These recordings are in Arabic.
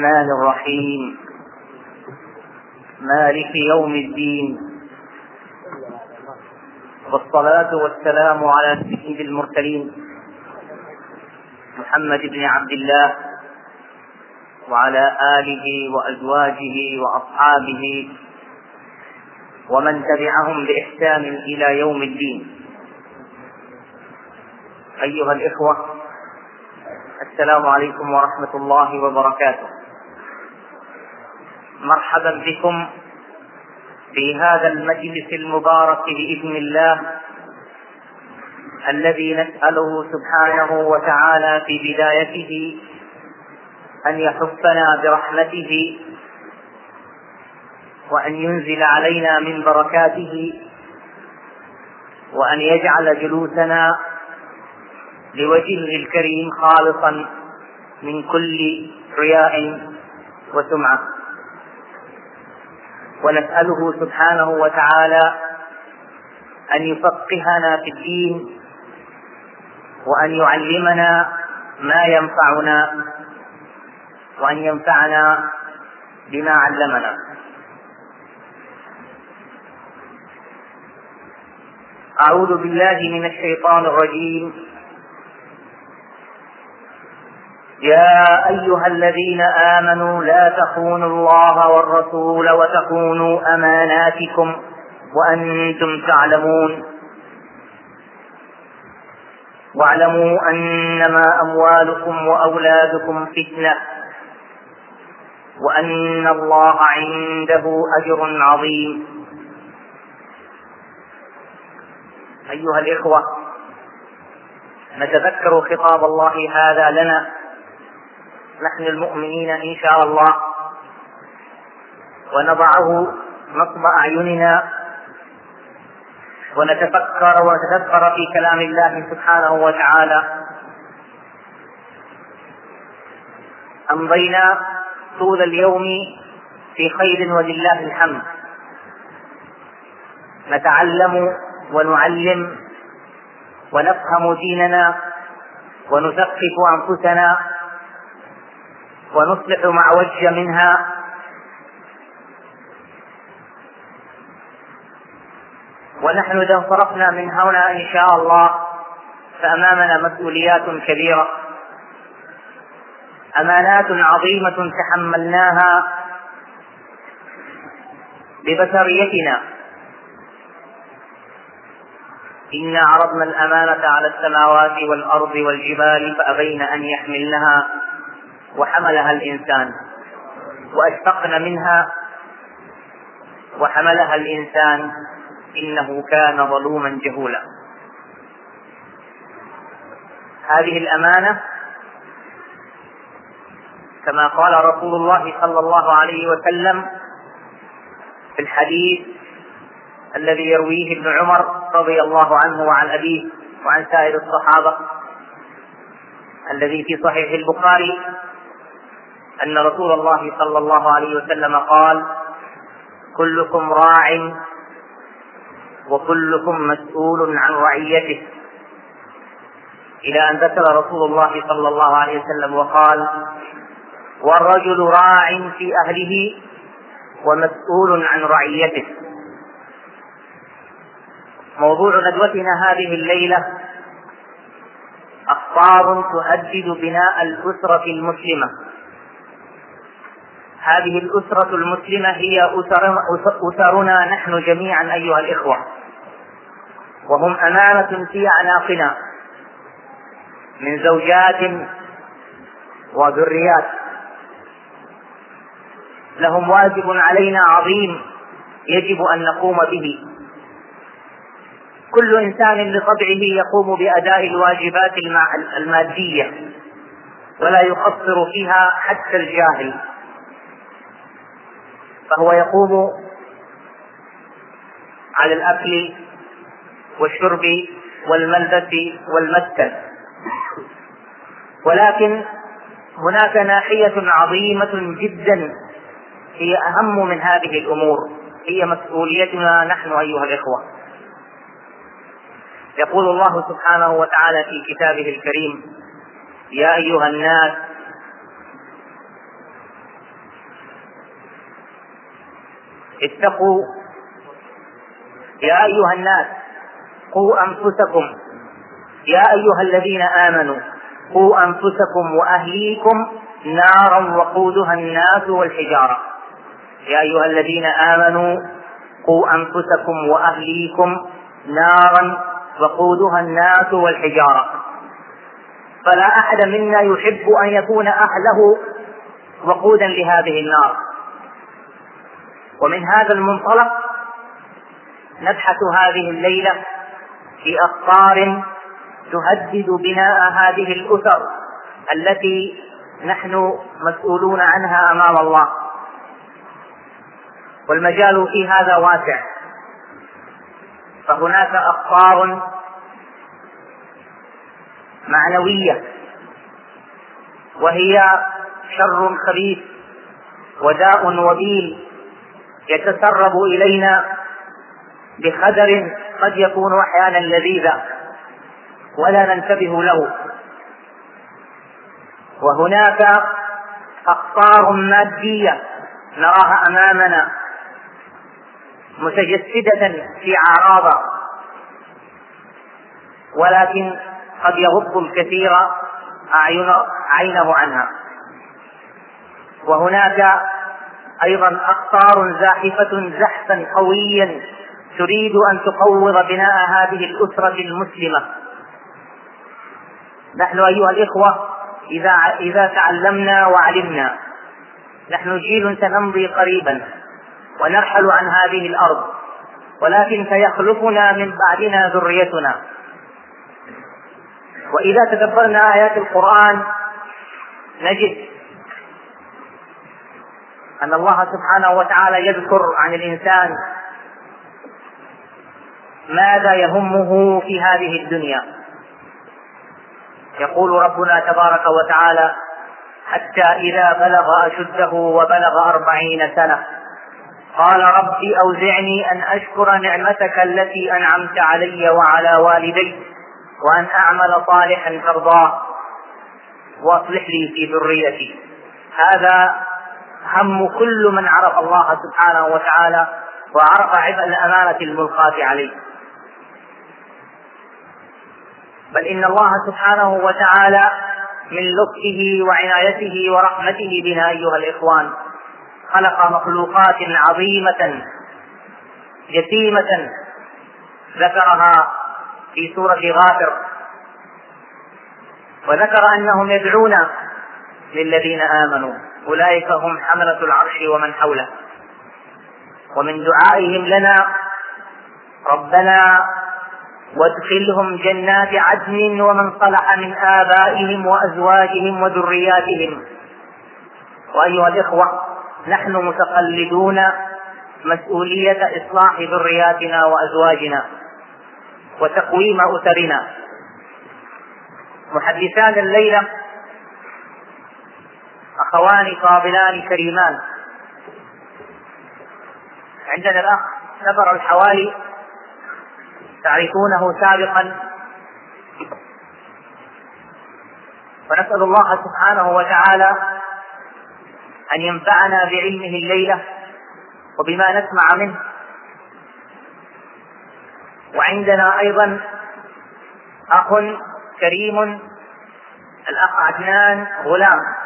الرحمن الرحيم. مالك يوم الدين. والصلاة والسلام على سيد المرسلين محمد بن عبد الله وعلى آله وأزواجه وأصحابه ومن تبعهم بإحسان إلى يوم الدين. أيها الإخوة السلام عليكم ورحمة الله وبركاته. مرحبا بكم في هذا المجلس المبارك بإذن الله الذي نسأله سبحانه وتعالى في بدايته أن يحفنا برحمته وأن ينزل علينا من بركاته وأن يجعل جلوسنا لوجهه الكريم خالصا من كل رياء وسمعة. ونسأله سبحانه وتعالى أن يفقهنا في الدين وأن يعلمنا ما ينفعنا وأن ينفعنا بما علمنا. أعوذ بالله من الشيطان الرجيم. يا أيها الذين آمنوا لا تخونوا الله والرسول وتخونوا أماناتكم وأنتم تعلمون. واعلموا أنما أموالكم وأولادكم فتنة وأن الله عنده أجر عظيم. أيها الإخوة نتذكر خطاب الله هذا لنا نحن المؤمنين إن شاء الله. ونضعه نصب أعيننا. ونتفكر ونتدبر في كلام الله سبحانه وتعالى. أمضينا طول اليوم في خير ولله الحمد. نتعلم ونعلم ونفهم ديننا ونثقف أنفسنا ونصلح ما وج منها. ونحن إذا انصرفنا من هنا إن شاء الله فأمامنا مسؤوليات كبيرة. أمانات عظيمة تحملناها ببشريتنا. إنا عرضنا الأمانة على السماوات والأرض والجبال فأبين أن يحملنها. وحملها الإنسان. وأشفقن منها. وحملها الإنسان. إنه كان ظلوما جهولا. هذه الأمانة كما قال رسول الله صلى الله عليه وسلم في الحديث الذي يرويه ابن عمر رضي الله عنه وعن أبيه وعن سائر الصحابة الذي في صحيح البخاري أن رسول الله صلى الله عليه وسلم قال كلكم راع وكلكم مسؤول عن رعيته. إلى أن ذكر رسول الله صلى الله عليه وسلم وقال والرجل راع في أهله ومسؤول عن رعيته. موضوع ندوتنا هذه الليلة أخطار تهدد بناء الأسرة المسلمة. هذه الأسرة المسلمة هي أسر أسرنا نحن جميعا أيها الإخوة. وهم أمانة في أعناقنا من زوجات وذريات. لهم واجب علينا عظيم يجب أن نقوم به. كل إنسان بطبعه يقوم بأداء الواجبات المادية ولا يقصر فيها حتى الجاهل. فهو يقوم على الأكل والشرب والملبس والمسكن. ولكن هناك ناحية عظيمة جدا هي أهم من هذه الأمور. هي مسؤوليتنا نحن أيها الإخوة. يقول الله سبحانه وتعالى في كتابه الكريم يا أيها الناس اتقوا يا أيها الناس قوا أنفسكم. يا أيها الذين آمنوا قوا أنفسكم وأهليكم نارا وقودها الناس والحجارة. يا أيها الذين آمنوا قوا أنفسكم وأهليكم نارا وقودها الناس والحجارة. فلا أحد منا يحب أن يكون أهله وقودا لهذه النار. ومن هذا المنطلق نبحث هذه الليلة في أخطار تهدد بناء هذه الأسر التي نحن مسؤولون عنها أمام الله. والمجال في هذا واسع. فهناك أخطار معنوية وهي شر خبيث وداء وبيل. يتسرب إلينا بخدر قد يكون أحيانا لذيذا ولا ننتبه له. وهناك أخطار مادية نراها أمامنا متجسدة في أعراض ولكن قد يغض الكثير عينه عنها. وهناك أيضا أخطار زاحفة زحفا قويا تريد أن تقوض بناء هذه الأسرة المسلمة. نحن أيها الإخوة إذا إذا تعلمنا وعلمنا نحن جيل سنمضي قريبا ونرحل عن هذه الأرض ولكن سيخلفنا من بعدنا ذريتنا. وإذا تدبرنا آيات القرآن نجد أن الله سبحانه وتعالى يذكر عن الإنسان ماذا يهمه في هذه الدنيا. يقول ربنا تبارك وتعالى حتى إذا بلغ أشده وبلغ أربعين سنة قال رب أوزعني أن أشكر نعمتك التي أنعمت علي وعلى والدي وأن أعمل صالحا ترضاه وأصلح لي في ذريتي. هذا هم كل من عرف الله سبحانه وتعالى وعرف عبء الأمانة الملقاة عليه. بل إن الله سبحانه وتعالى من لطفه وعنايته ورحمته بنا أيها الإخوان خلق مخلوقات عظيمة جسيمة ذكرها في سورة غافر. وذكر أنهم يدعون للذين آمنوا. أولئك هم حملة العرش ومن حوله. ومن دعائهم لنا ربنا وادخلهم جنات عدن ومن صلح من آبائهم وأزواجهم وذرياتهم. وأيها الإخوة نحن متقلدون مسؤولية إصلاح ذرياتنا وأزواجنا وتقويم أسرنا. محدثان الليلة أخوان فاضلان كريمان. عندنا الأخ سفر الحوالي تعرفونه سابقا. ونسأل الله سبحانه وتعالى أن ينفعنا بعلمه الليلة وبما نسمع منه. وعندنا أيضا أخ كريم الأخ عدنان غلام.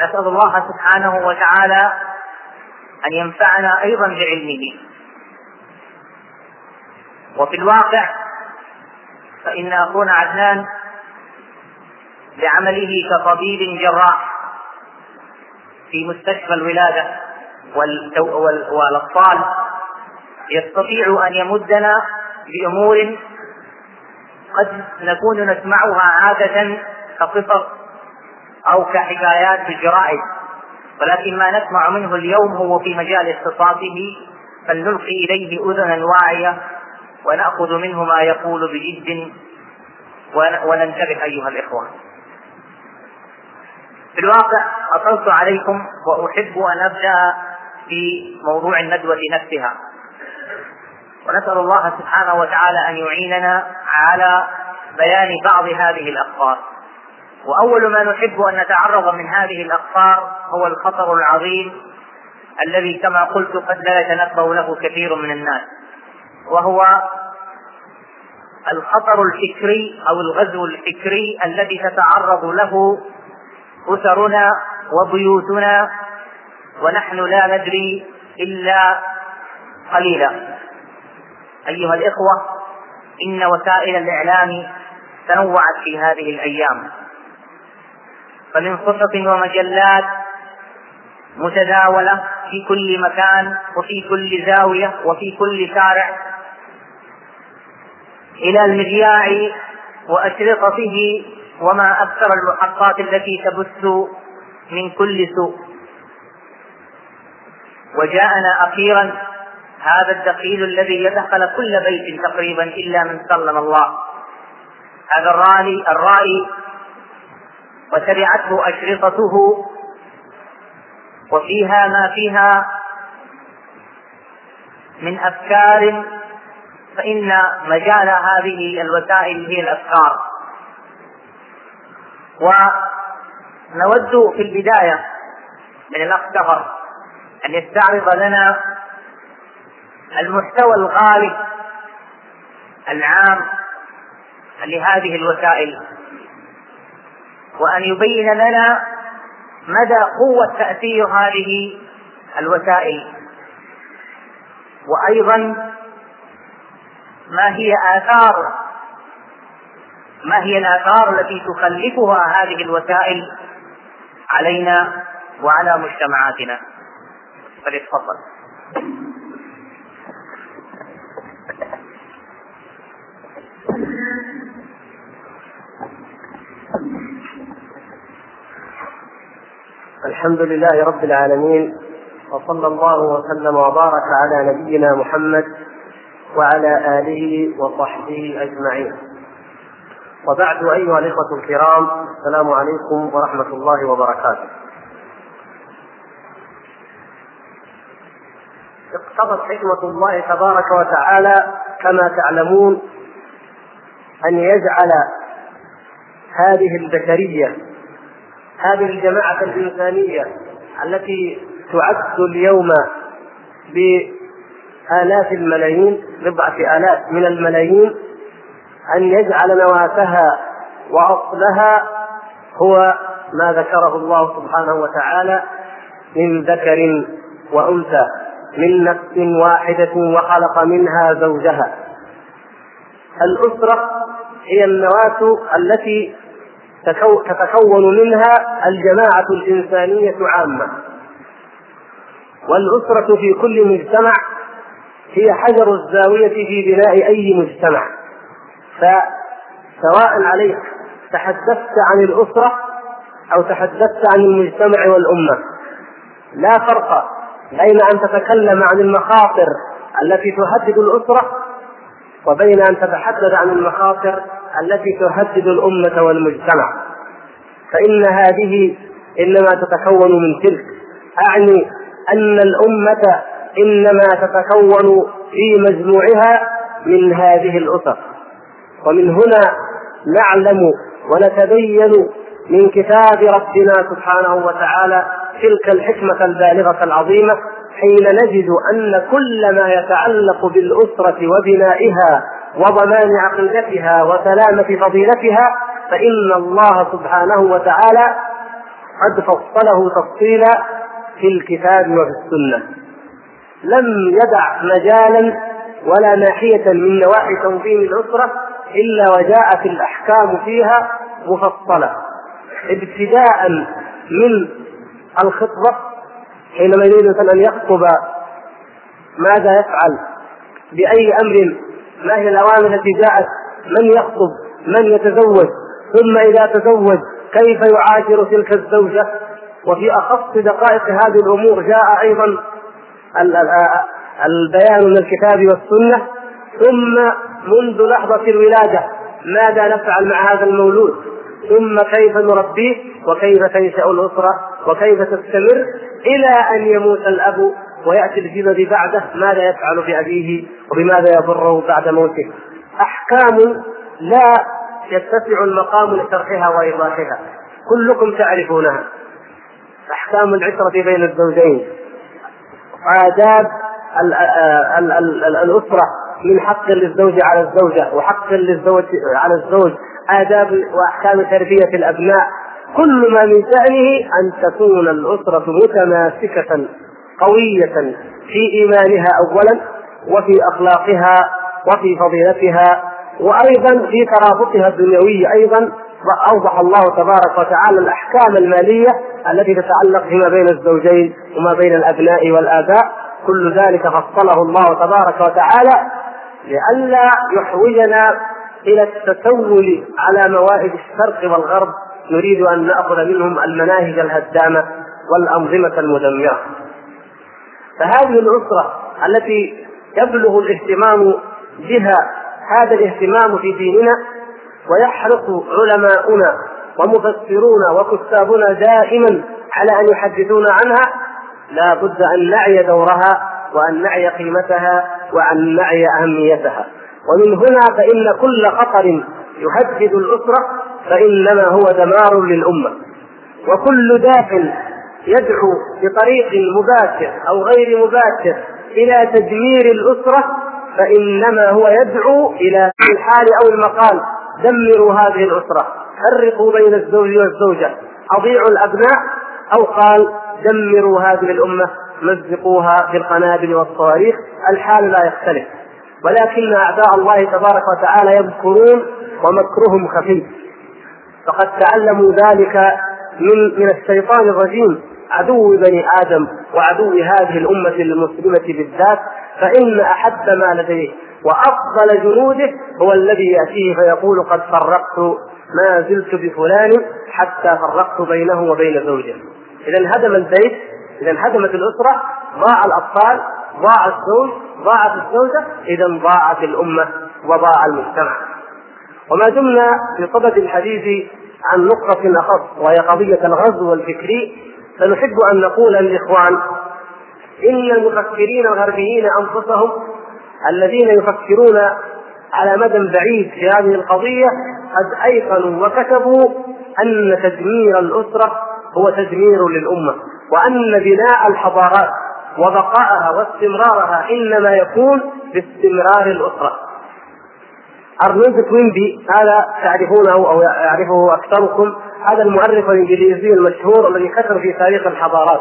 نسأل الله سبحانه وتعالى أن ينفعنا أيضا بعلمه. وفي الواقع فإن أخونا عدنان بعمله كطبيب جراح في مستشفى الولادة والأطفال يستطيع أن يمدنا بأمور قد نكون نسمعها عادة كقصص أو كحكايات الجرائد. ولكن ما نسمع منه اليوم هو في مجال اختصاصه فلنلقي إليه أذنا واعية ونأخذ منه ما يقول بجد وننتبه أيها الإخوة. في الواقع أطلت عليكم وأحب أن أبدأ في موضوع الندوة نفسها. ونسأل الله سبحانه وتعالى أن يعيننا على بيان بعض هذه الأخبار. وأول ما نحب أن نتعرض من هذه الأخطار هو الخطر العظيم الذي كما قلت قد لا يتنبه له كثير من الناس وهو الخطر الفكري أو الغزو الفكري الذي تتعرض له أسرنا وبيوتنا ونحن لا ندري إلا قليلا. أيها الإخوة إن وسائل الإعلام تنوعت في هذه الأيام. فمن صحف ومجلات متداولة في كل مكان وفي كل زاوية وفي كل شارع إلى المذياع واشرطته وما أكثر المحطات التي تبث من كل سوء. وجاءنا أخيرا هذا الدخيل الذي يدخل كل بيت تقريبا إلا من سلم الله. هذا الرائي الرائي وتبعته أشرطته وفيها ما فيها من أفكار فإن مجال هذه الوسائل هي الأفكار. ونود في البداية من الأخ سفر أن يستعرض لنا المحتوى الغالب العام لهذه الوسائل. وأن يبين لنا مدى قوة تأثير هذه الوسائل. وأيضا ما هي آثار ما هي الآثار التي تخلفها هذه الوسائل علينا وعلى مجتمعاتنا؟ فليتفضل. الحمد لله رب العالمين وصلى الله وسلم وبارك على نبينا محمد وعلى آله وصحبه أجمعين. وبعد أيها الإخوة الكرام السلام عليكم ورحمة الله وبركاته. اقتضت حكمة الله تبارك وتعالى كما تعلمون أن يجعل هذه البشرية هذه الجماعة الإنسانية التي تعد اليوم بآلاف الملايين بضعة آلاف من الملايين أن يجعل نواتها وأصلها هو ما ذكره الله سبحانه وتعالى من ذكر وأنثى من نفس واحدة وخلق منها زوجها. الأسرة هي النواة التي تتكون منها الجماعة الإنسانية عامة. والأسرة في كل مجتمع هي حجر الزاوية في بناء أي مجتمع. فسواء عليك تحدثت عن الأسرة أو تحدثت عن المجتمع والأمة لا فرق بين أن تتكلم عن المخاطر التي تهدد الأسرة وبين أن تتحدث عن المخاطر التي تهدد الأمة والمجتمع. فإن هذه إنما تتكون من تلك. أعني أن الأمة إنما تتكون في مجموعها من هذه الأسر. ومن هنا نعلم ونتبين من كتاب ربنا سبحانه وتعالى تلك الحكمة البالغة العظيمة حين نجد أن كل ما يتعلق بالأسرة وبنائها وضمان عقيدتها وسلامة فضيلتها فإن الله سبحانه وتعالى قد فصله تفصيلا في الكتاب وفي السنة. لم يدع مجالا ولا ناحية من نواحي تنظيم الأسرة إلا وجاءت الأحكام فيها مفصلة. ابتداء من الخطبة حينما يريد أن يخطب ماذا يفعل؟ بأي أمر ما هي الأوامر التي جاءت؟ من يخطب؟ من يتزوج؟ ثم إذا تزوج كيف يعاشر تلك الزوجة؟ وفي أخص دقائق هذه الأمور جاء أيضا البيان من الكتاب والسنة. ثم منذ لحظة الولادة ماذا نفعل مع هذا المولود؟ ثم كيف نربيه؟ وكيف تنشأ الأسرة؟ وكيف تستمر؟ إلى أن يموت الأب ويأتي الجدد بعده ماذا يفعل بأبيه وبماذا يضره بعد موته. أحكام لا يتسع المقام لشرحها وإيضاحها. كلكم تعرفونها. أحكام العشره بين الزوجين. آداب الأسرة من حق للزوج على الزوجة وحق للزوج على الزوج. آداب وأحكام تربية الأبناء. كل ما من شأنه أن تكون الأسرة متماسكة. قوية في إيمانها أولا وفي أخلاقها وفي فضيلتها وأيضا في ترابطها الدنيوي أيضا أوضح الله تبارك وتعالى الأحكام المالية التي تتعلق فيما بين الزوجين وما بين الأبناء والآباء. كل ذلك فصله الله تبارك وتعالى لئلا يحوجنا إلى التسول على موائد الشرق والغرب. نريد أن نأخذ منهم المناهج الهدامة والأنظمة المدمرة. فهذه الأسرة التي يبلغ الاهتمام بها هذا الاهتمام في ديننا ويحرص علماؤنا ومفسرون وكتابنا دائما على أن يحدثونا عنها لا بد أن نعي دورها وأن نعي قيمتها وأن نعي أهميتها. ومن هنا فإن كل خطر يهدد الأسرة فإنما هو دمار للأمة. وكل داخل يدعو بطريق مباشر أو غير مباشر إلى تدمير الأسرة فإنما هو يدعو إلى الحال أو المقال. دمروا هذه الأسرة فرقوا بين الزوج والزوجة. أضيعوا الأبناء أو قال دمروا هذه الأمة مزقوها بالقنابل والصواريخ. الحال لا يختلف. ولكن أعداء الله تبارك وتعالى يذكرون ومكرهم خفي فقد تعلموا ذلك من من الشيطان الرجيم. عدو بني آدم وعدو هذه الأمة المسلمة بالذات فإن أحب ما لديه وأفضل جنوده هو الذي يأتيه فيقول قد فرقت ما زلت بفلان حتى فرقت بينه وبين زوجه. اذا انهدم البيت اذا انهدمت الأسرة ضاع الأطفال ضاع الزوج ضاعت الزوجة اذا ضاعت الأمة وضاع المجتمع. وما دمنا في صدد الحديث عن نقطة أخص وهي قضية الغزو الفكري فنحب أن نقول للإخوان إن المفكرين الغربيين أنفسهم الذين يفكرون على مدى بعيد في هذه القضية قد أيقنوا وكتبوا أن تدمير الأسرة هو تدمير للأمة وأن بناء الحضارات وبقائها واستمرارها إنما يكون باستمرار الأسرة. أرنولد توينبي هذا تعرفونه أو يعرفه أكثركم. هذا المؤرخ الإنجليزي المشهور الذي كتب في تاريخ الحضارات.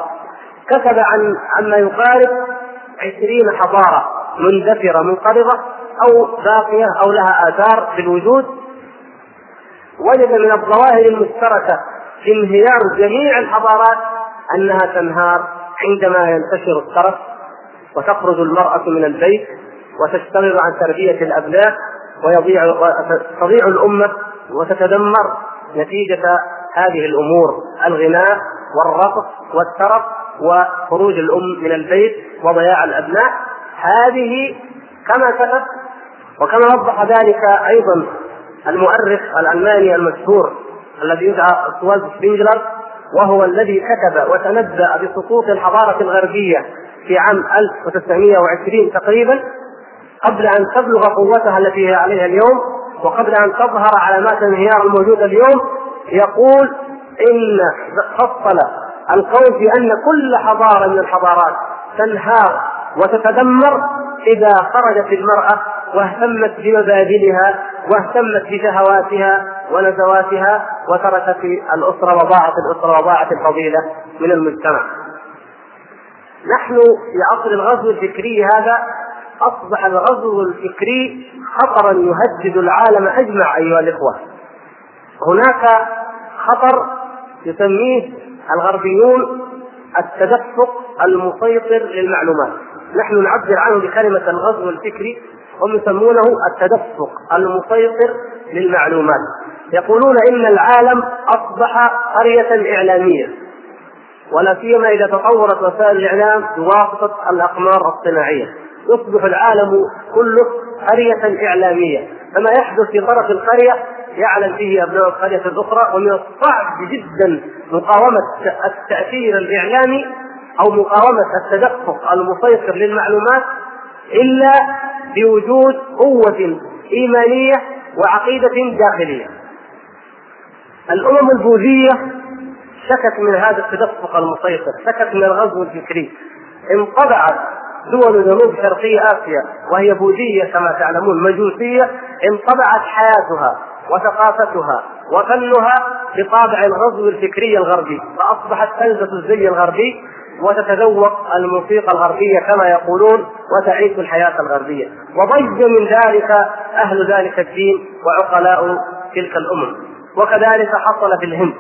كتب عن عما يقارب عشرين حضارة مندثرة منقرضة أو باقية أو لها آثار في الوجود وجد من الظواهر المشتركة في انهيار جميع الحضارات أنها تنهار عندما ينتشر الترف وتخرج المرأة من البيت وتشتغل عن تربية الأبناء ويضيع تضيع الأمة وتتدمر. نتيجة هذه الأمور الغناء والرقص والترف وخروج الأم من البيت وضياع الأبناء. هذه كما كتب وكما وضح ذلك أيضا المؤرخ الألماني المشهور الذي يدعى سوالد سبينجلر وهو الذي كتب وتنبأ بسقوط الحضارة الغربية في عام 1920 تقريبا قبل أن تبلغ قوتها التي هي عليها اليوم. وقبل أن تظهر علامات الانهيار الموجودة اليوم يقول إن فصل القول في أن كل حضارة من الحضارات تنهار وتتدمر إذا خرجت المرأة واهتمت بمبادئها واهتمت بشهواتها ونزواتها وتركت الأسرة وضاعت الأسرة وضاعت الفضيلة من المجتمع. نحن في عصر الغزو الفكري هذا أصبح الغزو الفكري خطرا يهدد العالم أجمع أيها الإخوة. هناك خطر يسميه الغربيون التدفق المسيطر للمعلومات. نحن نعبر عنه بكلمة الغزو الفكري هم يسمونه التدفق المسيطر للمعلومات. يقولون إن العالم أصبح قرية إعلامية ولا سيما إذا تطورت وسائل الإعلام بواسطة الأقمار الصناعية. يصبح العالم كله قرية إعلامية. فما يحدث في طرف القرية يعلم فيه أبناء القرية الأخرى ومن الصعب جدا مقاومة التأثير الإعلامي أو مقاومة التدفق المسيطر للمعلومات إلا بوجود قوة إيمانية وعقيدة داخلية. الأمم البوذية شكت من هذا التدفق المسيطر شكت من الغزو الفكري. انطبعت دول جنوب شرقي آسيا وهي بوذيه كما تعلمون مجوسية انطبعت حياتها وثقافتها وفنها بطابع الغزو الفكري الغربي فأصبحت تلبس الزي الغربي وتتذوق الموسيقى الغربية كما يقولون وتعيش الحياة الغربية. وضج من ذلك أهل ذلك الدين وعقلاء تلك الأمم. وكذلك حصل في الهند.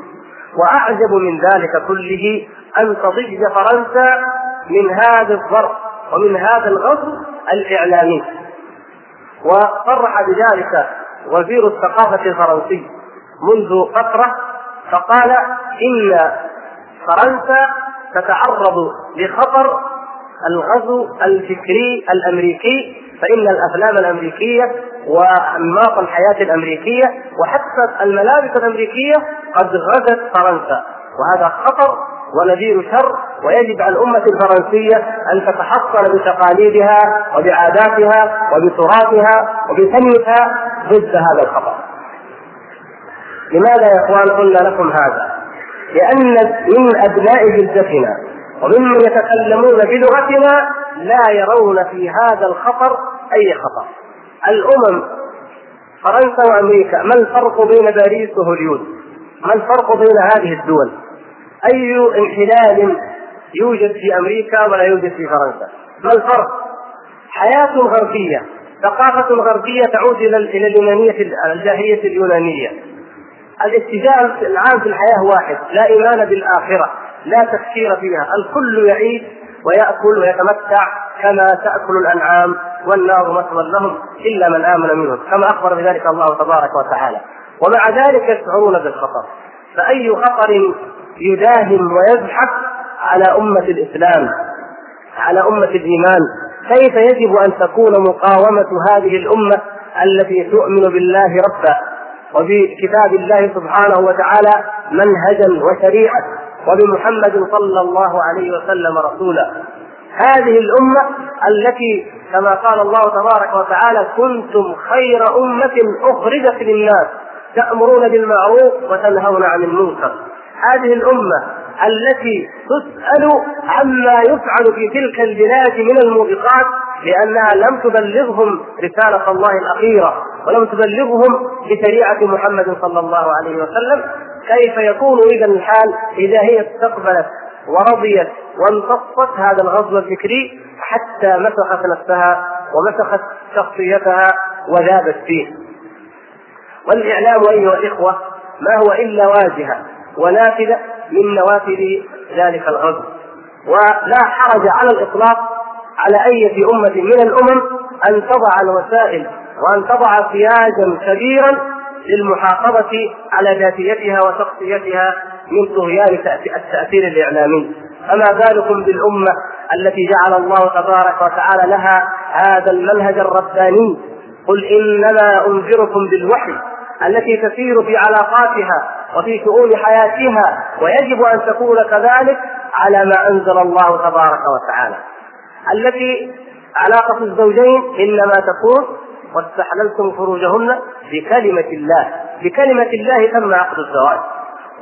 وأعجب من ذلك كله أن تضج فرنسا من هذا الظرف. ومن هذا الغزو الإعلامي. وصرح بذلك وزير الثقافة الفرنسي منذ فترة فقال إن فرنسا تتعرض لخطر الغزو الفكري الأمريكي فإن الأفلام الأمريكية وأنماط الحياة الأمريكية وحتى الملابس الأمريكية قد غزت فرنسا. وهذا خطر ونذير شر ويجب على الأمة الفرنسية أن تتحصن بتقاليدها وبعاداتها وبتراثها وبفنها ضد هذا الخطر. لماذا يا إخوان قلنا لكم هذا؟ لأن من أبناء جلدتنا وممن يتكلمون بلغتنا لا يرون في هذا الخطر أي خطر. الأمم فرنسا وأمريكا ما الفرق بين باريس وهوليود؟ ما الفرق بين هذه الدول؟ أي انحلال يوجد في أمريكا ولا يوجد في فرنسا. ما الفرق؟ حياة غربية ثقافة غربية تعود إلى إلى اليونانية الجاهلية اليونانية. الاتجاه العام في الحياة واحد لا إيمان بالآخرة لا تفكير فيها. الكل يعيش ويأكل ويتمتع كما تأكل الأنعام والنار مثوى لهم إلا من آمن منهم كما أخبر بذلك الله تبارك وتعالى. ومع ذلك يشعرون بالخطر. فأي خطر يداهم ويزحف على أمة الإسلام على أمة الإيمان. كيف يجب أن تكون مقاومة هذه الأمة التي تؤمن بالله ربا وبكتاب الله سبحانه وتعالى منهجا وشريعة وبمحمد صلى الله عليه وسلم رسولا. هذه الأمة التي كما قال الله تبارك وتعالى كنتم خير أمة أخرجت للناس تأمرون بالمعروف وتنهون عن المنكر. هذه الأمة التي تسأل عما يفعل في تلك البلاد من الموبقات لأنها لم تبلغهم رسالة الله الأخيرة ولم تبلغهم بشريعة محمد صلى الله عليه وسلم. كيف يكون إذا الحال؟ إذا هي استقبلت ورضيت وامتصت هذا الغزو الفكري حتى مسخت نفسها ومسخت شخصيتها وذابت فيه. والإعلام أيها الإخوة ما هو إلا واجهة. ونافذة من نوافذ ذلك الغزو. ولا حرج على الإطلاق على أية أمة من الأمم أن تضع الوسائل وأن تضع سياجا كبيرا للمحافظة على ذاتيتها وشخصيتها من طغيان التأثير الإعلامي. فما بالكم بالأمة التي جعل الله تبارك وتعالى لها هذا المنهج الرباني؟ قل إنما أنذركم بالوحي. التي تسير في علاقاتها وفي شؤون حياتها ويجب أن تكون كذلك على ما أنزل الله تبارك وتعالى. التي علاقة الزوجين إنما تكون واستحللتم فروجهن بكلمة الله. بكلمة الله تم عقد الزواج.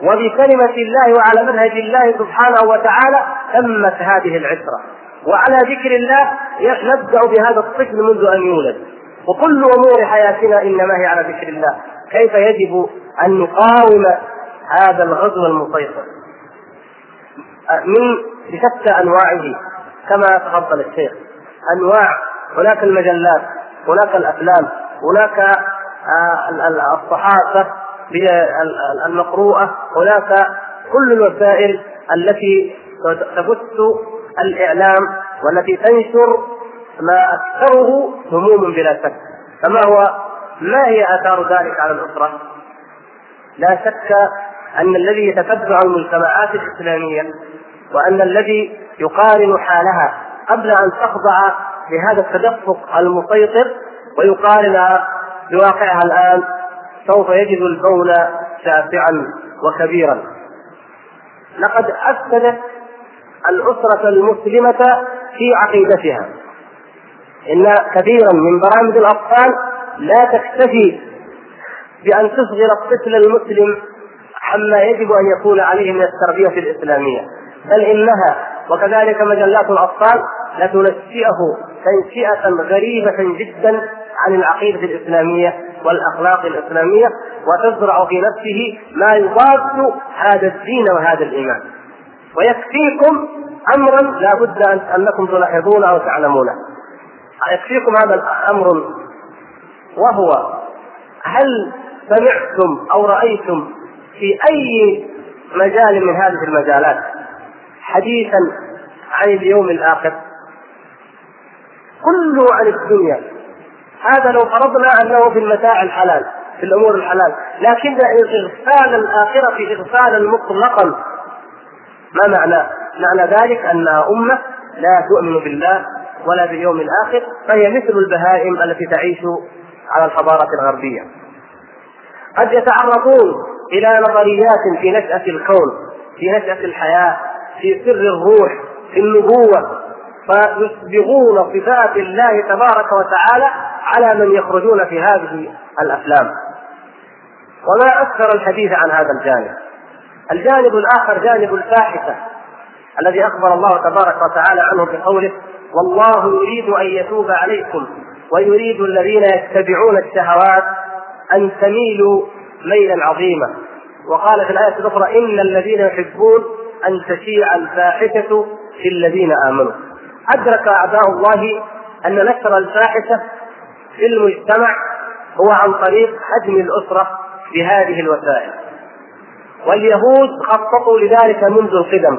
وبكلمة الله وعلى منهج الله سبحانه وتعالى تمت هذه العشرة. وعلى ذكر الله نبدأ بهذا الطفل منذ أن يولد. وكل أمور حياتنا إنما هي على ذكر الله. كيف يجب أن نقاوم هذا الغزو المسيطر؟ من بشتى أنواعه كما تفضل الشيخ. أنواع هناك المجلات هناك الأفلام هناك آه، الصحافة المقروءة هناك كل الوسائل التي تبث الإعلام والتي تنشر ما أكثره هموم بلا شك. فما هو؟ ما هي آثار ذلك على الأسرة؟ لا شك أن الذي يتتبع المجتمعات الإسلامية وأن الذي يقارن حالها قبل أن تخضع لهذا التدفق المسيطر ويقارنها بواقعها الآن سوف يجد البول شاسعا وكبيرا. لقد أفسدت الأسرة المسلمة في عقيدتها. ان كثيرا من برامج الأطفال لا تكتفي بأن تصغر الطفل المسلم عما يجب أن يكون عليه من التربية الإسلامية. بل إنها وكذلك مجلات الأطفال لتنشئه تنشئة غريبة جدا عن العقيدة الإسلامية والأخلاق الإسلامية وتزرع في نفسه ما يضاد هذا الدين وهذا الإيمان. ويكفيكم امرا لا بد أنكم تلاحظونه أو تعلمونه يكفيكم هذا الأمر وهو هل سمعتم أو رأيتم في أي مجال من هذه المجالات حديثا عن اليوم الآخر كله عن الدنيا هذا لو فرضنا أنه في المتاع الحلال في الأمور الحلال لكن إغفال الآخرة اغفالا مطلقا ما معناه؟ معنى ذلك انها أمة لا تؤمن بالله ولا باليوم الآخر فهي مثل البهائم التي تعيش على الحضارة الغربية. قد يتعرضون إلى نظريات في نشأة الكون، في نشأة الحياة، في سر الروح، في النبوة، فيسبغون صفات الله تبارك وتعالى على من يخرجون في هذه الأفلام. وما أكثر الحديث عن هذا الجانب. الجانب الآخر جانب الفاحشة الذي أخبر الله تبارك وتعالى عنه بقوله والله يريد أن يتوب عليكم ويريد الذين يتبعون الشهوات أن تميلوا ميلا عظيما. وقال في الآية الأخرى إن الذين يحبون أن تشيع الفاحشة في الذين آمنوا. أدرك اعداء الله أن نشر الفاحشة في المجتمع هو عن طريق هدم الأسرة بهذه الوسائل. واليهود خططوا لذلك منذ القدم.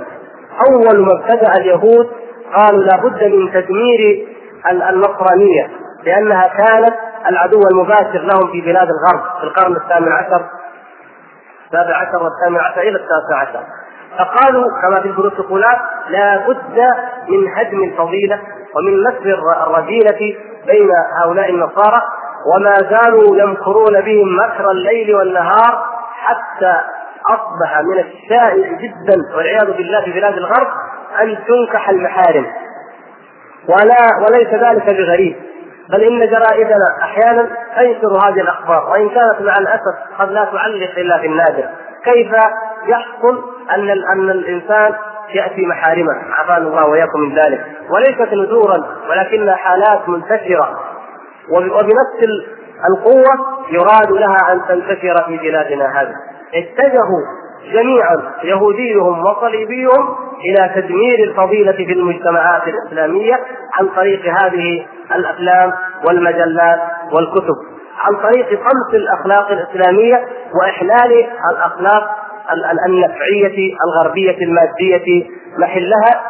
أول ما ابتدأ اليهود قالوا لابد من تدمير النصرانيه لأنها كانت العدو المباشر لهم في بلاد الغرب في القرن الثامن عشر السابع عشر والثامن عشر إلى التاسع عشر. فقالوا كما في البروتوكولات لا بد من هدم الفضيلة ومن نشر الرذيلة بين هؤلاء النصارى وما زالوا يمكرون بهم مكر الليل والنهار حتى أصبح من الشائع جدا والعياذ بالله في بلاد الغرب أن تنكح المحارم. ولا وليس ذلك بغريب. بل إن جرائدنا أحيانا تنشر هذه الأخبار وإن كانت مع الأسف قد لا تعلق إلا في النادر كيف يحصل أن أن الإنسان يأتي محارمه عافانا الله وإياكم من ذلك. وليست ندورا ولكنها حالات منتشرة. وبنفس القوة يراد لها أن تنتشر في بلادنا هذه. اتجهوا جميعا يهوديهم وصليبيهم إلى تدمير الفضيلة في المجتمعات الإسلامية عن طريق هذه الأفلام والمجلات والكتب عن طريق طمس الأخلاق الإسلامية وإحلال الأخلاق النفعية الغربية المادية محلها.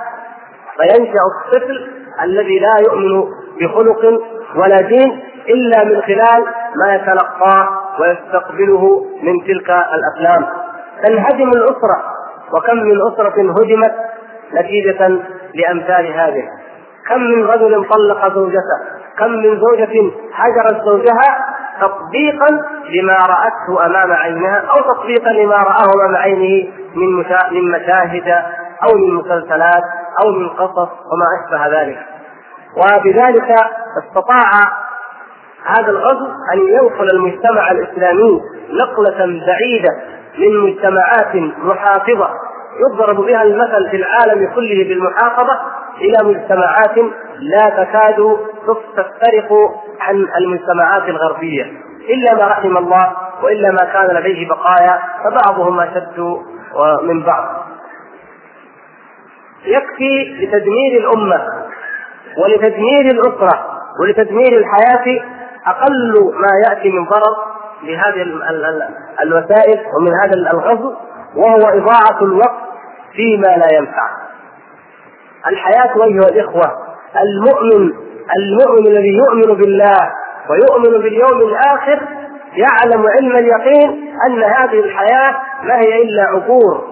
فينشأ الطفل الذي لا يؤمن بخلق ولا دين إلا من خلال ما يتلقاه ويستقبله من تلك الأفلام. تنهدم الأسرة وكم من أسرة هدمت نتيجة لأمثال هذه. كم من رجل طلق زوجته كم من زوجة هجرت زوجها تطبيقا لما رأته أمام عينها أو تطبيقا لما رآه أمام عينه من من مشاهد أو من مسلسلات أو من قصص وما أشبه ذلك. وبذلك استطاع هذا الغزو أن ينقل المجتمع الإسلامي نقلة بعيدة من مجتمعات محافظة يضرب بها المثل في العالم كله بالمحافظة إلى مجتمعات لا تكاد تفترق عن المجتمعات الغربية. إلا ما رحم الله وإلا ما كان لديه بقايا فبعضهم أشد من بعض. يكفي لتدمير الأمة ولتدمير الأسرة ولتدمير الحياة أقل ما يأتي من ضرر لهذه الوسائل ومن هذا الغزو وهو إضاعة الوقت فيما لا ينفع. الحياة أيها الإخوة المؤمن المؤمن الذي يؤمن بالله ويؤمن باليوم الآخر يعلم علم اليقين أن هذه الحياة ما هي إلا عبور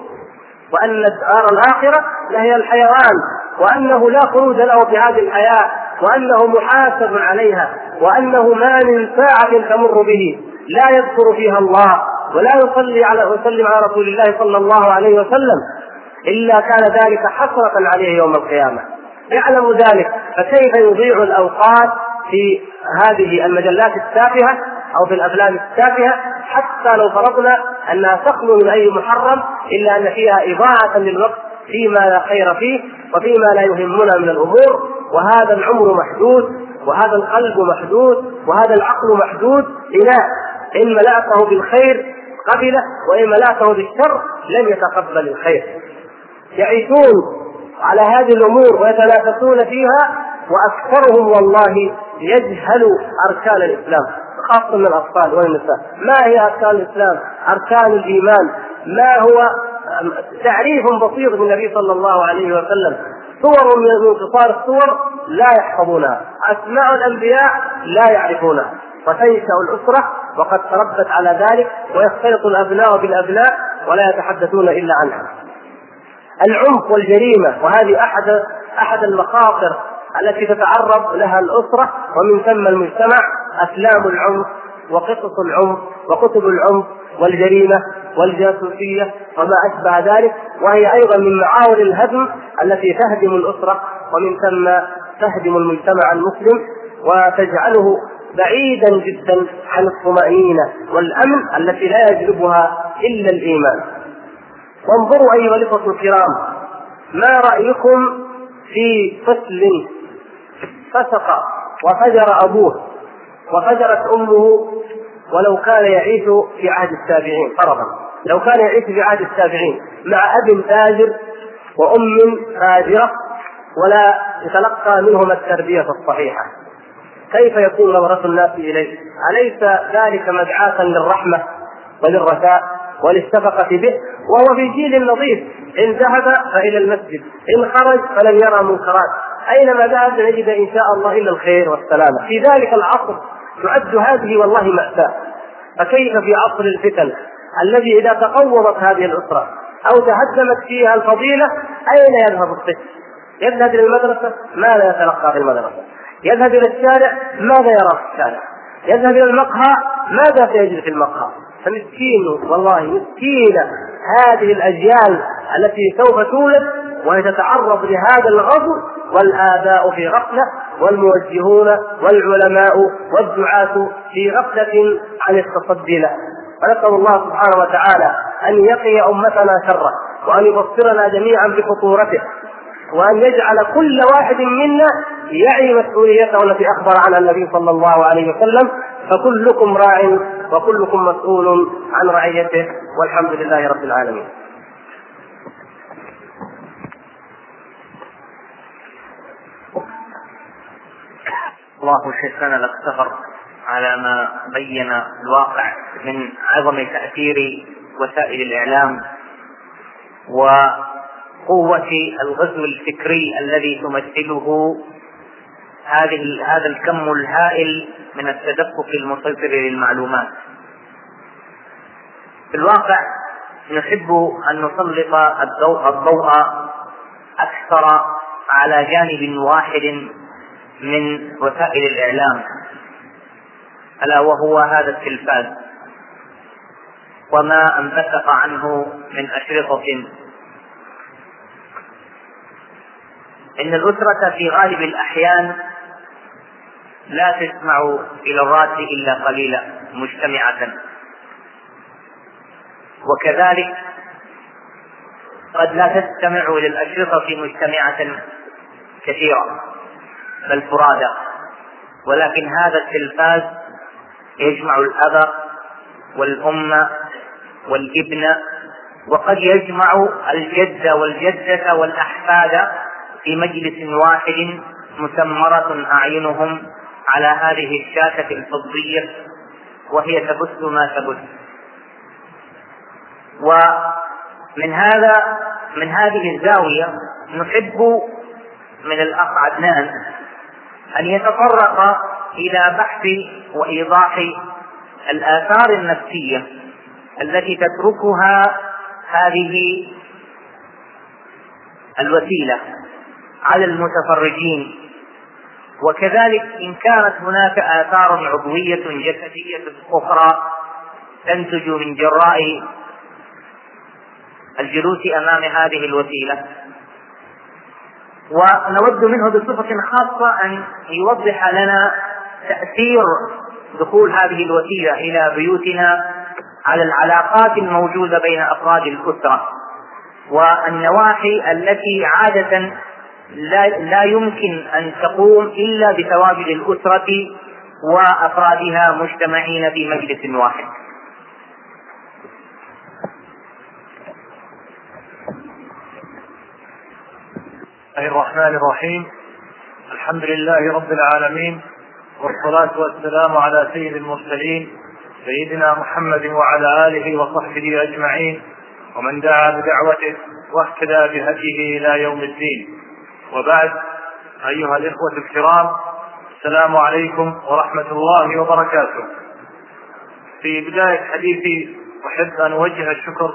وأن الدار الآخرة لهي الحيوان وأنه لا خروج له في هذه الحياة وأنه محاسب عليها وأنه ما من ساعة تمر به لا يذكر فيها الله ولا يصلي على ويسلم على رسول الله صلى الله عليه وسلم إلا كان ذلك حسرة عليه يوم القيامة. يعلم ذلك فكيف يضيع الأوقات في هذه المجلات التافهة أو في الأفلام التافهة حتى لو فرضنا أنها تخلو من أي محرم إلا أن فيها إضاعة للوقت فيما لا خير فيه وفيما لا يهمنا من الأمور؟ وهذا العمر محدود وهذا القلب محدود وهذا العقل محدود. إناء إن ملأته بالخير قبله وإن ملأته بالشر لم يتقبل الخير. يعيشون على هذه الأمور ويتنافسون فيها وأكثرهم والله يجهل أركان الإسلام خاصة من الأطفال والنساء. ما هي أركان الإسلام؟ أركان الإيمان. ما هو تعريف بسيط من النبي صلى الله عليه وسلم؟ صور من قصار الصور لا يحفظونها. أسماء الأنبياء لا يعرفونها. وتنشأ الأسرة؟ وقد تربت على ذلك ويختلط الأبناء بالأبناء ولا يتحدثون إلا عنها. العنف والجريمة وهذه أحد أحد المخاطر التي تتعرض لها الأسرة ومن ثم المجتمع أفلام العنف وقصص العنف وكتب العنف والجريمة والجاسوسية وما أشبه ذلك وهي أيضا من معاول الهدم التي تهدم الأسرة ومن ثم تهدم المجتمع المسلم وتجعله بعيدا جدا عن الطمأنينة والأمن التي لا يجلبها إلا الإيمان. وانظروا أيها الإخوة الكرام ما رأيكم في طفل فسق وفجر أبوه وفجرت أمه ولو كان يعيش في عهد التابعين؟ فرضا لو كان يعيش في عهد التابعين مع أب فاجر وأم فاجرة ولا يتلقى منهما التربية الصحيحة. كيف يكون نظرة الناس إليه؟ أليس ذلك مدعاة للرحمة وللرثاء وللشفقة به وهو في جيل نظيف إن ذهب فإلى المسجد إن خرج فلن يرى منكرات أينما ذهب نجد إن شاء الله إلا الخير والسلامة في ذلك العصر تعد هذه والله مأساة فكيف في عصر الفتن الذي إذا تقوضت هذه الأسرة أو تهدمت فيها الفضيلة أين يذهب الطفل؟ يذهب إلى المدرسة ماذا يتلقى في المدرسة؟ يذهب إلى الشارع ماذا يرى في الشارع؟ يذهب إلى المقهى ماذا سيجد في المقهى؟ فمسكين والله مسكينة هذه الأجيال التي سوف تولد وهي تتعرض لهذا الغزو والآباء في غفلة والموجهون والعلماء والدعاة في غفلة عن التصدي له ونسأل الله سبحانه وتعالى أن يقي أمتنا شره وأن يبصرنا جميعا بخطورته وأن يجعل كل واحد منا يعي مسؤوليته التي أخبر عنها النبي صلى الله عليه وسلم فكلكم راع وكلكم مسؤول عن رعيته والحمد لله رب العالمين. الله شيخنا لك على ما بين الواقع من عظم تأثير وسائل الإعلام وقوة الغزو الفكري الذي تمثله هذه هذا الكم الهائل من التدفق المسيطر للمعلومات. في الواقع نحب أن نسلط الضوء الضوء أكثر على جانب واحد من وسائل الإعلام ألا وهو هذا التلفاز وما انبثق عنه من أشرطة إن الأسرة في غالب الأحيان لا تسمع إلى الراس إلا قليلا مجتمعة وكذلك قد لا تستمع للأشرطة مجتمعة كثيرا بل فرادى. ولكن هذا التلفاز يجمع الأب والأم والابن وقد يجمع الجد والجدة والأحفاد في مجلس واحد مسمرة أعينهم على هذه الشاشة الفضية وهي تبث ما تبث. ومن هذا من هذه الزاوية نحب من الأخ عدنان أن يتطرق إلى بحث وإيضاح الآثار النفسية التي تتركها هذه الوسيلة على المتفرجين. وكذلك إن كانت هناك آثار عضوية جسدية أخرى تنتج من جراء الجلوس أمام هذه الوسيلة. ونود منه بصفة خاصة أن يوضح لنا تأثير دخول هذه الوسيلة إلى بيوتنا على العلاقات الموجودة بين أفراد الأسرة والنواحي التي عادة لا, لا يمكن أن تقوم إلا بتواجد الأسرة وأفرادها مجتمعين في مجلس واحد. الله الرحمن الرحيم. الحمد لله رب العالمين والصلاة والسلام على سيد المرسلين سيدنا محمد وعلى آله وصحبه أجمعين ومن دعا بدعوته واهتدى بهديه إلى يوم الدين. وبعد أيها الإخوة الكرام السلام عليكم ورحمة الله وبركاته. في بداية حديثي أحب أن أوجه الشكر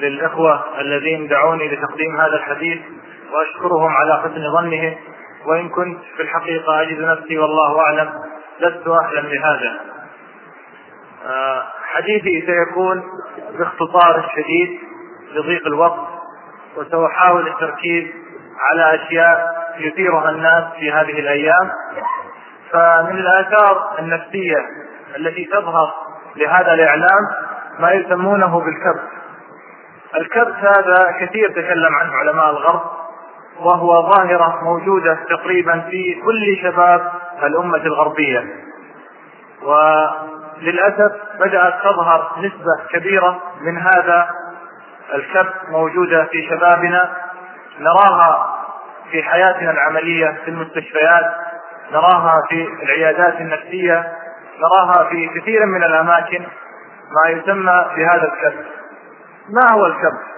للإخوة الذين دعوني لتقديم هذا الحديث وأشكرهم على حسن ظنهم وإن كنت في الحقيقة أجد نفسي والله أعلم لست أهلا لهذا آه، حديثي سيكون باختصار شديد لضيق الوقت وسأحاول التركيز على أشياء يثيرها الناس في هذه الأيام. فمن الآثار النفسية التي تظهر لهذا الإعلام ما يسمونه بالكبت. الكبت هذا كثير تكلم عنه علماء الغرب وهو ظاهرة موجودة تقريبا في كل شباب الأمة الغربية. وللأسف بدأت تظهر نسبة كبيرة من هذا الكبت موجودة في شبابنا نراها في حياتنا العملية في المستشفيات نراها في العيادات النفسية نراها في كثير من الأماكن ما يسمى بهذا الكبت ما هو الكبت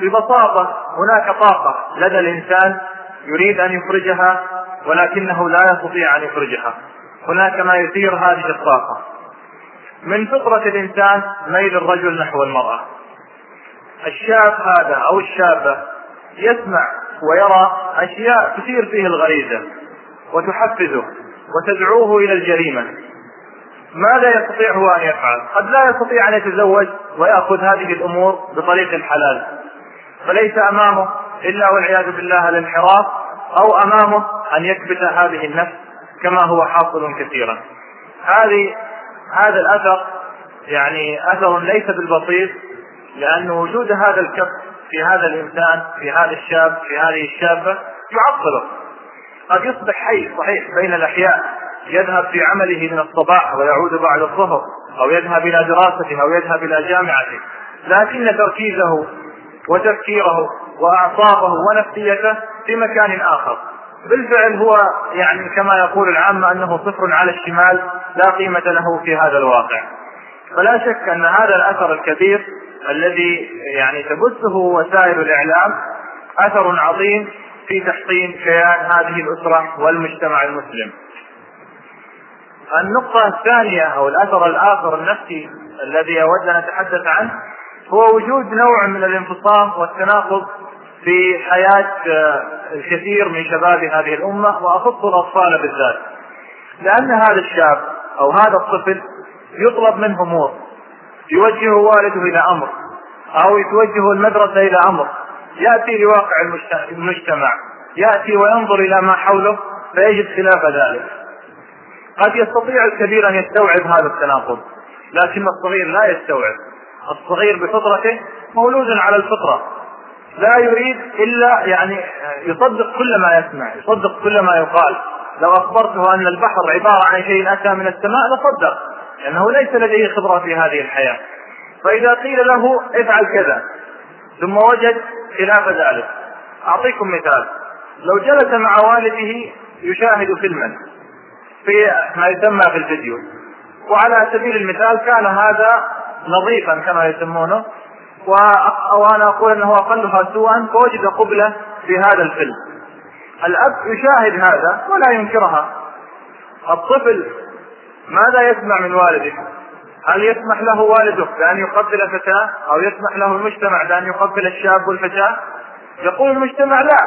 ببساطة هناك طاقة لدى الإنسان يريد أن يخرجها ولكنه لا يستطيع أن يخرجها هناك ما يثير هذه الطاقة. من فطرة الإنسان ميل الرجل نحو المرأة. الشاب هذا أو الشابة يسمع ويرى أشياء تثير فيه الغريزة وتحفزه وتدعوه إلى الجريمة. ماذا يستطيع هو أن يفعل؟ قد لا يستطيع أن يتزوج ويأخذ هذه الأمور بطريق الحلال. فليس أمامه إلا والعياذ بالله الانحراف أو أمامه أن يكبت هذه النفس كما هو حاصل كثيرا. هذه هذا الأثر يعني أثر ليس بالبسيط لأن وجود هذا الكف في هذا الإنسان في هذا الشاب في هذه الشابة يعطله. قد يصبح حي صحيح بين الأحياء. يذهب في عمله من الصباح ويعود بعد الظهر أو يذهب إلى دراسته أو يذهب إلى جامعته. لكن تركيزه وتفكيره وأعصابه ونفسيته في مكان آخر. بالفعل هو يعني كما يقول العامة أنه صفر على الشمال لا قيمة له في هذا الواقع. فلا شك أن هذا الأثر الكبير الذي يعني تبثه وسائل الإعلام أثر عظيم في تحطيم كيان هذه الأسرة والمجتمع المسلم. النقطة الثانية أو الأثر الآخر النفسي الذي أود أن أتحدث عنه هو وجود نوع من الانفصام والتناقض في حياة آه، الكثير من شباب هذه الأمة وأخص الأطفال بالذات. لأن هذا الشاب أو هذا الطفل يطلب منه أمور يوجه والده إلى أمر. أو يتوجه المدرسة إلى أمر. يأتي لواقع المجتمع. يأتي وينظر إلى ما حوله فيجد خلاف ذلك. قد يستطيع الكبير أن يستوعب هذا التناقض لكن الصغير لا يستوعب. الصغير بفطرته مولود على الفطرة. لا يريد إلا يعني يصدق كل ما يسمع يصدق كل ما يقال. لو أخبرته أن البحر عبارة عن شيء أتى من السماء لصدق لأنه ليس لديه خبرة في هذه الحياة. فإذا قيل له افعل كذا ثم وجد خلاف ذلك. أعطيكم مثال. لو جلس مع والده يشاهد فيلما في ما يسمى في الفيديو وعلى سبيل المثال كان هذا نظيفا كما يسمونه وأنا أقول إنه اقلها سوءا فوجد قبلة في هذا الفيلم. الأب يشاهد هذا ولا ينكرها. الطفل ماذا يسمع من والده؟ هل يسمح له والده بأن يقبل فتاه أو يسمح له المجتمع بأن يقبل الشاب والفتاة؟ يقول المجتمع لا.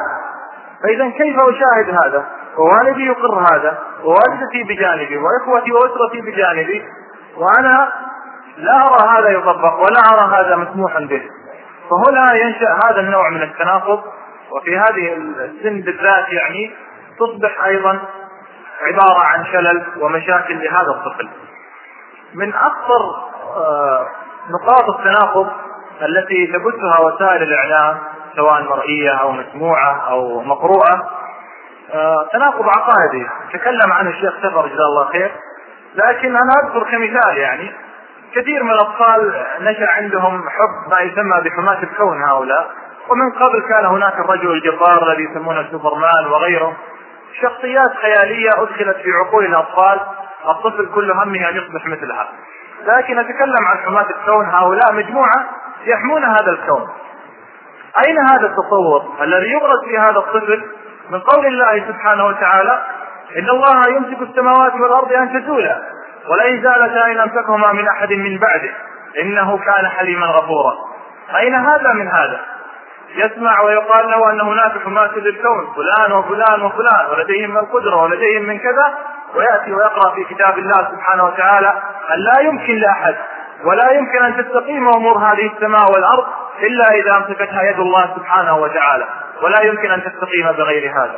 فإذا كيف أشاهد هذا؟ ووالدي يقر هذا ووالدتي بجانبي وإخوتي وأسرتي بجانبي وأنا لا أرى هذا يطبق ولا أرى هذا مسموحا به. فهنا ينشأ هذا النوع من التناقض وفي هذه السن بالذات يعني تصبح أيضا عبارة عن شلل ومشاكل لهذا الطفل. من اخطر آه، نقاط التناقض التي تبثها وسائل الإعلام سواء مرئية أو مسموعة أو مقروءة آه، تناقض عقائدي. تكلم عنه الشيخ سفر جزاه الله خير. لكن أنا أذكر كمثال يعني. كثير من الأطفال نشأ عندهم حب ما يسمى بحماة الكون هؤلاء. ومن قبل كان هناك الرجل الجبار الذي يسمونه سوبرمان وغيره. شخصيات خيالية أدخلت في عقول الأطفال. الطفل كل همه أن يصبح مثلها لكن أتكلم عن حماة الكون. هؤلاء مجموعة يحمون هذا الكون. أين هذا التصور الذي يغرس في هذا الطفل؟ من قول الله سبحانه وتعالى إن الله يمسك السماوات والأرض أن تزولا ولئن زالتا إن أمسكهما من أحد من بعده إنه كان حليما غفورا. أين هذا من هذا؟ يسمع ويقال له أن هناك حماة للكون فلان وفلان وفلان ولديهم من القدره ولديهم من كذا. ويأتي ويقرأ في كتاب الله سبحانه وتعالى أن لا يمكن لأحد ولا يمكن أن تستقيم أمور هذه السماء والأرض إلا إذا أمسكتها يد الله سبحانه وتعالى ولا يمكن أن تستقيم بغير هذا.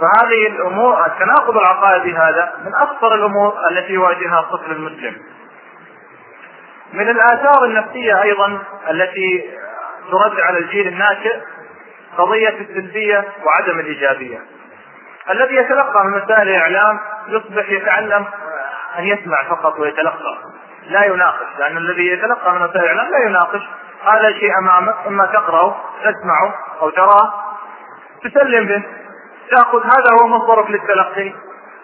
فهذه الأمور التناقض العقائدي هذا من اخطر الأمور التي يواجهها الطفل المسلم. من الآثار النفسية أيضا التي ترد على الجيل الناشئ قضية السلبية وعدم الإيجابية الذي يتلقى من وسائل الإعلام يصبح يتعلم أن يسمع فقط ويتلقى لا يناقش لأن الذي يتلقى من وسائل الإعلام لا يناقش هذا شيء أمامك إما تقرأه تسمعه أو تراه تسلم به تأخذ هذا هو مصدرك للتلقي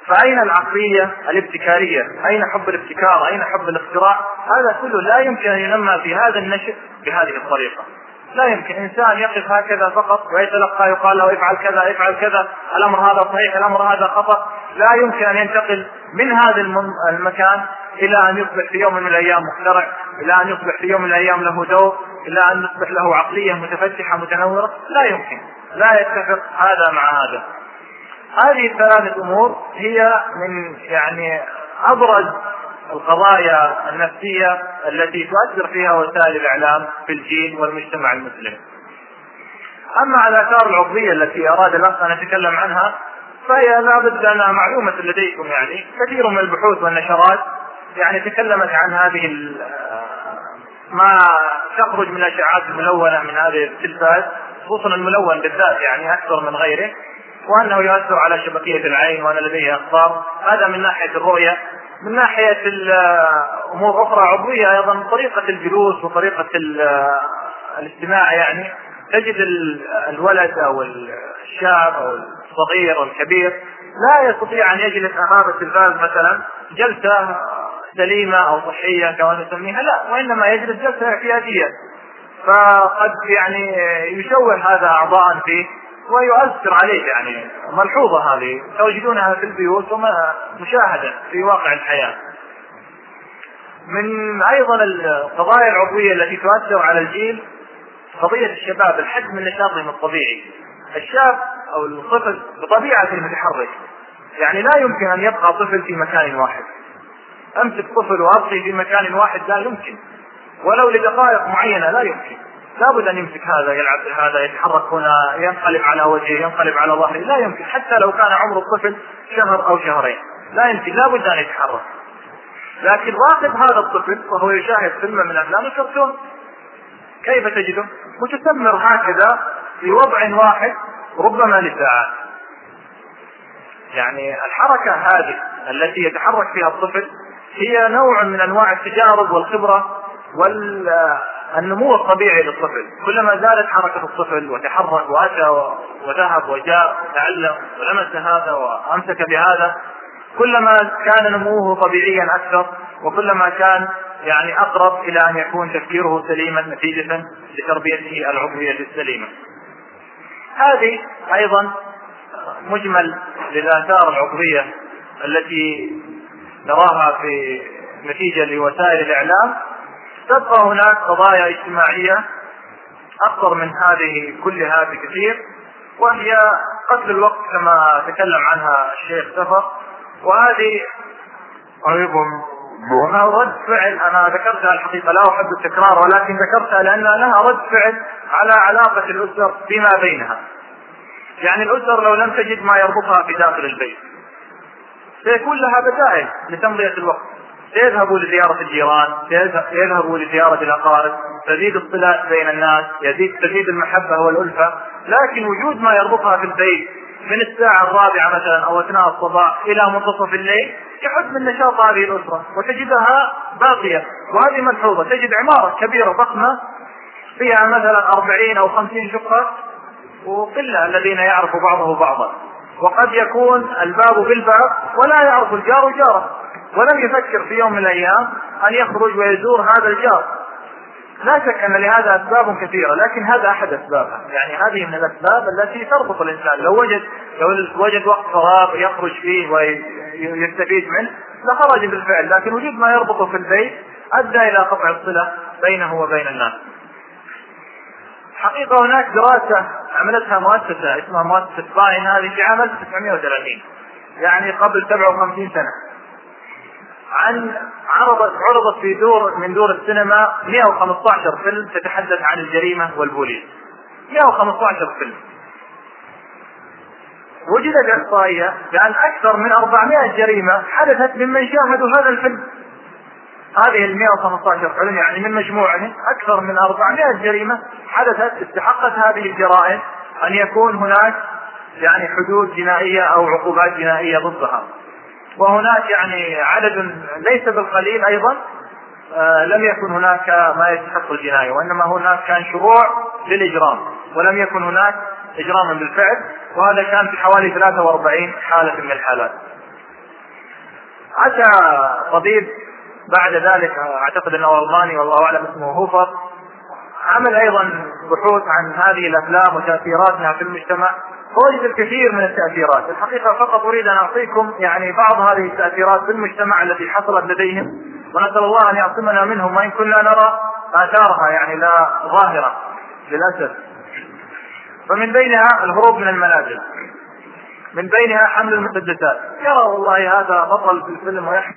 فأين العقلية الابتكارية؟ أين حب الابتكار؟ أين حب الاختراع؟ هذا كله لا يمكن أن ينمى في هذا النشء بهذه الطريقة. لا يمكن. إنسان يقف هكذا فقط ويتلقى يقال له افعل كذا افعل كذا الأمر هذا صحيح الأمر هذا خطأ. لا يمكن أن ينتقل من هذا المكان إلى أن يصبح في يوم من الأيام مخترع إلى أن يصبح في يوم من الأيام له دور إلى أن يصبح له عقلية متفتحة متنورة. لا يمكن. لا يتفق هذا مع هذا. هذه الثلاثه أمور هي من يعني أبرز القضايا النفسية التي تؤثر فيها وسائل الإعلام في الجيل والمجتمع المسلم. أما الاثار العضوية التي أراد الأخ أن أتكلم عنها فهي لا بد انها معلومة لديكم يعني. كثير من البحوث والنشرات يعني تكلمت عن هذه ما تخرج من الأشعاعات الملونة من هذه التلفاز خصوصا الملون بالذات يعني أكثر من غيره وأنه يؤثر على شبكية العين وأن لديه اخطار هذا من ناحية الرؤية. من ناحية أمور أخرى عضوية أيضا طريقة الجلوس وطريقة الاستماع يعني تجد الولد أو الشاب أو الصغير أو الكبير لا يستطيع أن يجلس أمام التلفاز مثلا جلسة سليمة أو صحية كما نسميها لا وإنما يجلس جلسة اعتيادية. فقد يعني يشوه هذا أعضاء فيه ويؤثر عليه يعني ملحوظة هذه توجدونها في البيوت ومشاهده في واقع الحياة. من أيضا القضايا العضوية التي تؤثر على الجيل قضية الشباب الحد من نشاطهم الطبيعي. الشاب أو الطفل بطبيعته متحرك. يعني لا يمكن أن يبقى طفل في مكان واحد. أمسك طفل وأبقي في مكان واحد لا يمكن. ولو لدقائق معينة لا يمكن. لابد أن يمسك هذا يلعب هذا يتحرك هنا ينقلب على وجهه ينقلب على ظهره لا يمكن حتى لو كان عمر الطفل شهر أو شهرين لا يمكن لابد أن يتحرك لكن راقب هذا الطفل وهو يشاهد فيلم من أفلام الكرتون كيف تجده؟ متسمر هكذا في وضع واحد ربما لساعات يعني الحركة هذه التي يتحرك فيها الطفل هي نوع من أنواع التجارب والخبرة وال النمو الطبيعي للطفل. كلما زادت حركة الطفل وتحرك وأتى وذهب وجاء وتعلم ولمس هذا وأمسك بهذا كلما كان نموه طبيعيا أكثر وكلما كان يعني أقرب إلى أن يكون تفكيره سليما نتيجة لتربيته العضوية السليمة. هذه أيضا مجمل للآثار العضوية التي نراها في نتيجة لوسائل الإعلام. تبقى هناك قضايا اجتماعية أكثر من هذه كلها بكثير وهي قتل الوقت كما تكلم عنها الشيخ سفر. وهذه أيضا لها رد فعل أنا ذكرتها الحقيقة لا أحب التكرار ولكن ذكرتها لأنها لها رد فعل على علاقة الأسر فيما بينها. يعني الأسر لو لم تجد ما يربطها في داخل البيت سيكون لها بدائل لتمضية الوقت. سيذهبوا لزيارة الجيران سيذهبوا لزيارة الأقارب تزيد الصلات بين الناس يزيد تزيد المحبة والألفة. لكن وجود ما يربطها في البيت من الساعة الرابعة مثلا أو أثناء الصباح إلى منتصف الليل يحد من نشاط هذه الأسرة وتجدها باقية وهذه ملحوظة. تجد عمارة كبيرة ضخمة فيها مثلا أربعين أو خمسين شقة وقلة الذين يعرف بعضه بعضا. وقد يكون الباب بالباب ولا يعرف الجار جاره. ولم يفكر في يوم من الأيام أن يخرج ويزور هذا الجار. لا شك أن لهذا أسباب كثيرة لكن هذا أحد أسبابها. يعني هذه من الأسباب التي تربط الإنسان. لو وجد لو وجد وقت فراغ يخرج فيه ويستفيد منه لخرج بالفعل. لكن وجود ما يربطه في البيت أدى إلى قطع الصلة بينه وبين الناس. حقيقة هناك دراسة عملتها مؤسسة اسمها مؤسسة باين هذه في عام 1930 يعني قبل 57 سنة. عن عرضت عرضت في دور من دور السينما 115 فيلم تتحدث عن الجريمة والبوليس. 115 فيلم. وجدت إحصائية بأن أكثر من 400 جريمة حدثت ممن شاهدوا هذا الفيلم. هذه ال 115 فيلم يعني من مجموعهم أكثر من 400 جريمة حدثت استحقت هذه الجرائم أن يكون هناك يعني حدود جنائية أو عقوبات جنائية ضدها. وهناك يعني عدد ليس بالقليل أيضا آه، لم يكن هناك ما يستحق الجناية وإنما هناك كان شروع للإجرام ولم يكن هناك اجراما بالفعل وهذا كان في حوالي 43 حالة من الحالات. اتى طبيب بعد ذلك أعتقد أنه ألماني والله أعلم اسمه هوفر عمل أيضا بحوث عن هذه الأفلام وتأثيراتها في المجتمع. وجد الكثير من التأثيرات. الحقيقة فقط أريد أن أعطيكم يعني بعض هذه التأثيرات في المجتمع التي حصلت لديهم ونسأل الله أن يعصمنا منهم وإن كنا نرى آثارها يعني لا ظاهرة للأسف. فمن بينها الهروب من المنازل. من بينها حمل المسدسات يرى والله هذا بطل في الفيلم ويحمل